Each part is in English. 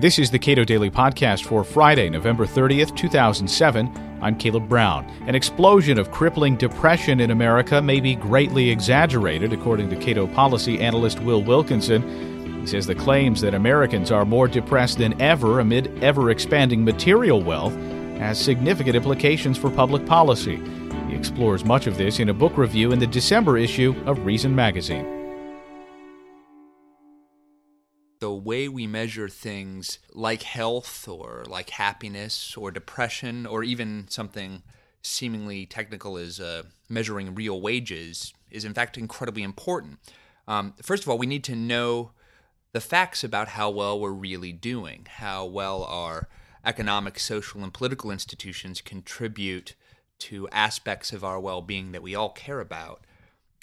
This is the Cato Daily Podcast for Friday, November 30th, 2007. I'm Caleb Brown. An explosion of crippling depression in America may be greatly exaggerated, according to Cato policy analyst Will Wilkinson. He says the claims that Americans are more depressed than ever amid ever expanding material wealth has significant implications for public policy. He explores much of this in a book review in the December issue of Reason magazine the way we measure things like health or like happiness or depression or even something seemingly technical as uh, measuring real wages is in fact incredibly important. Um, first of all, we need to know the facts about how well we're really doing, how well our economic, social, and political institutions contribute to aspects of our well being that we all care about.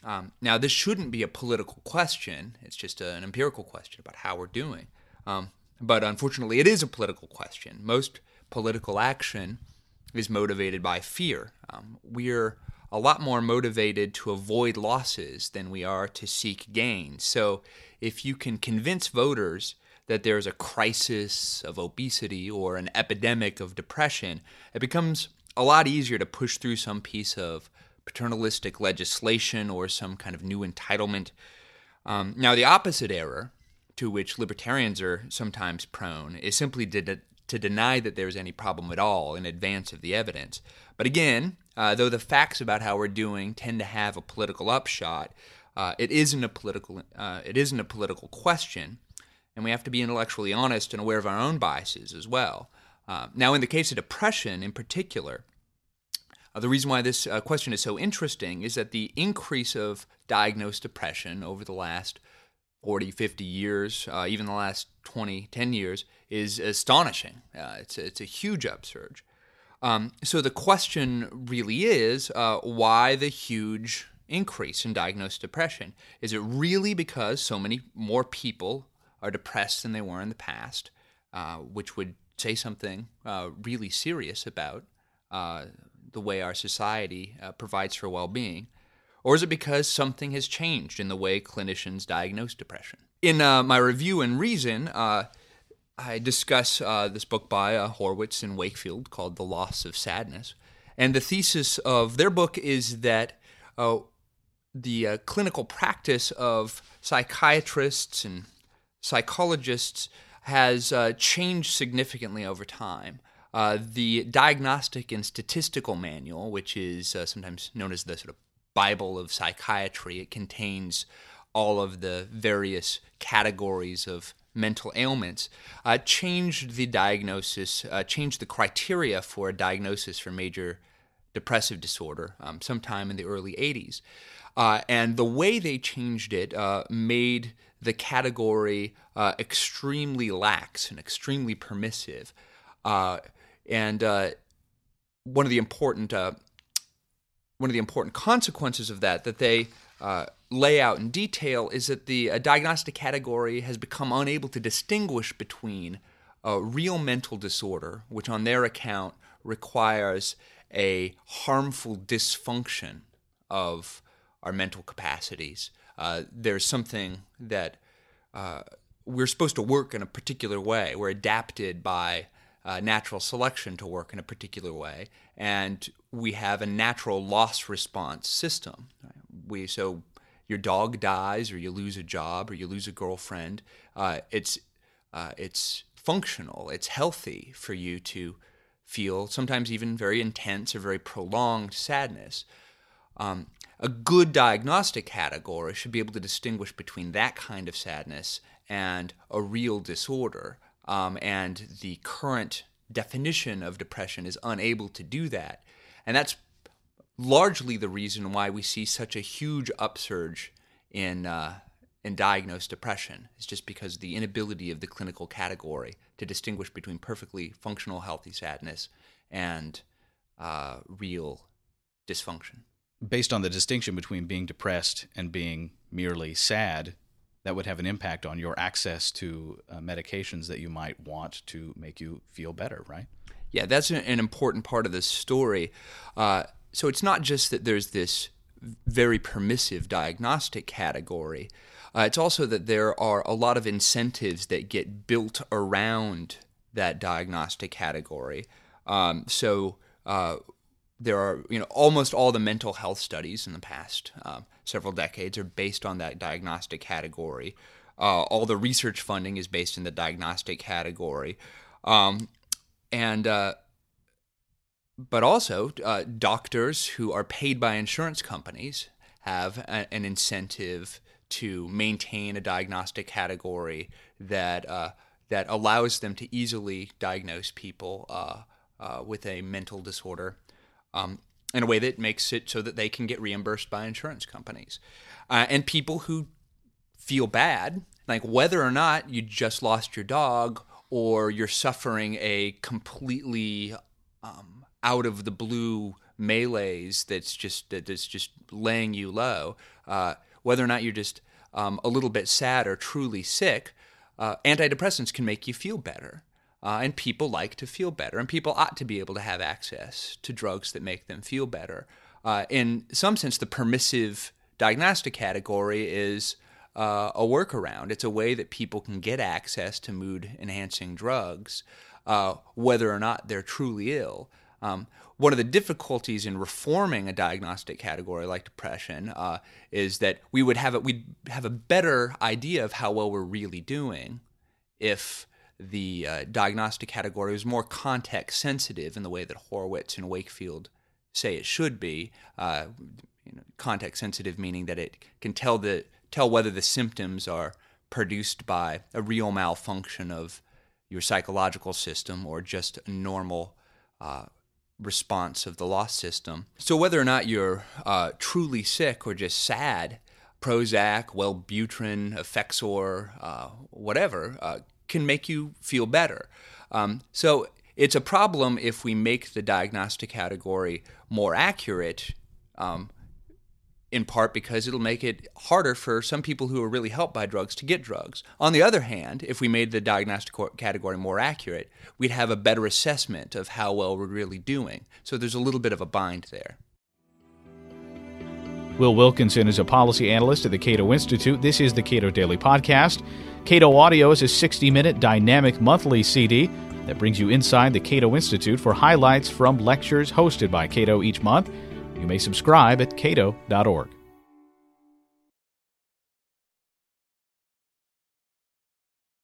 Um, now, this shouldn't be a political question. It's just an empirical question about how we're doing. Um, but unfortunately, it is a political question. Most political action is motivated by fear. Um, we're a lot more motivated to avoid losses than we are to seek gains. So, if you can convince voters that there's a crisis of obesity or an epidemic of depression, it becomes a lot easier to push through some piece of paternalistic legislation or some kind of new entitlement. Um, now, the opposite error to which libertarians are sometimes prone is simply to, to deny that there's any problem at all in advance of the evidence. But again, uh, though the facts about how we're doing tend to have a political upshot, uh, it isn't a political uh, it isn't a political question, and we have to be intellectually honest and aware of our own biases as well. Uh, now, in the case of depression, in particular, uh, the reason why this uh, question is so interesting is that the increase of diagnosed depression over the last 40, 50 years, uh, even the last 20, 10 years, is astonishing. Uh, it's, a, it's a huge upsurge. Um, so the question really is uh, why the huge increase in diagnosed depression? Is it really because so many more people are depressed than they were in the past, uh, which would say something really serious about the way our society uh, provides for well being? Or is it because something has changed in the way clinicians diagnose depression? In uh, my review in Reason, uh, I discuss uh, this book by uh, Horwitz and Wakefield called The Loss of Sadness. And the thesis of their book is that uh, the clinical practice of psychiatrists and psychologists has changed significantly over time. Uh, the Diagnostic and Statistical Manual, which is uh, sometimes known as the sort of Bible of psychiatry, it contains all of the various categories of mental ailments, uh, changed the diagnosis, uh, changed the criteria for a diagnosis for major depressive disorder um, sometime in the early 80s. Uh, and the way they changed it uh, made the category extremely lax and extremely permissive. Uh, and uh, one of the important uh, one of the important consequences of that that they uh, lay out in detail is that the uh, diagnostic category has become unable to distinguish between a real mental disorder, which on their account requires a harmful dysfunction of our mental capacities. Uh, there's something that uh, we're supposed to work in a particular way. We're adapted by uh, natural selection to work in a particular way, and we have a natural loss response system. We so your dog dies, or you lose a job, or you lose a girlfriend. Uh, it's uh, it's functional. It's healthy for you to feel sometimes even very intense or very prolonged sadness. Um, a good diagnostic category should be able to distinguish between that kind of sadness and a real disorder um, and the current definition of depression is unable to do that. And that's largely the reason why we see such a huge upsurge in, uh, in diagnosed depression. It's just because the inability of the clinical category to distinguish between perfectly functional, healthy sadness and uh, real dysfunction. Based on the distinction between being depressed and being merely sad, that would have an impact on your access to uh, medications that you might want to make you feel better, right? Yeah, that's an important part of the story. Uh, so it's not just that there's this very permissive diagnostic category. Uh, it's also that there are a lot of incentives that get built around that diagnostic category. Um, so uh, there are, you know, almost all the mental health studies in the past uh, several decades are based on that diagnostic category. Uh, all the research funding is based in the diagnostic category, um, and uh, but also uh, doctors who are paid by insurance companies have a, an incentive to maintain a diagnostic category that uh, that allows them to easily diagnose people uh, with a mental disorder um, in a way that makes it so that they can get reimbursed by insurance companies. Uh, and people who feel bad, like whether or not you just lost your dog or you're suffering a completely um, out of the blue melees that's just that's just laying you low. Uh, whether or not you're just um, a little bit sad or truly sick, uh, antidepressants can make you feel better. Uh, and people like to feel better, and people ought to be able to have access to drugs that make them feel better. Uh, in some sense, the permissive diagnostic category is uh, a workaround. It's a way that people can get access to mood enhancing drugs, uh, whether or not they're truly ill. Um, one of the difficulties in reforming a diagnostic category like depression uh, is that we would have a, we'd have a better idea of how well we're really doing if the uh, diagnostic category was more context sensitive in the way that Horwitz and Wakefield say it should be. Uh, you know, context sensitive meaning that it can tell the tell whether the symptoms are produced by a real malfunction of your psychological system or just a normal uh, response of the loss system. So whether or not you're uh, truly sick or just sad, Prozac, Wellbutrin, Effexor, uh, whatever, uh, can make you feel better. Um, so it's a problem if we make the diagnostic category more accurate, um, in part because it'll make it harder for some people who are really helped by drugs to get drugs. On the other hand, if we made the diagnostic category more accurate, we'd have a better assessment of how well we're really doing. So there's a little bit of a bind there. Will Wilkinson is a policy analyst at the Cato Institute. This is the Cato Daily Podcast. Cato Audio is a 60 minute dynamic monthly CD that brings you inside the Cato Institute for highlights from lectures hosted by Cato each month. You may subscribe at cato.org.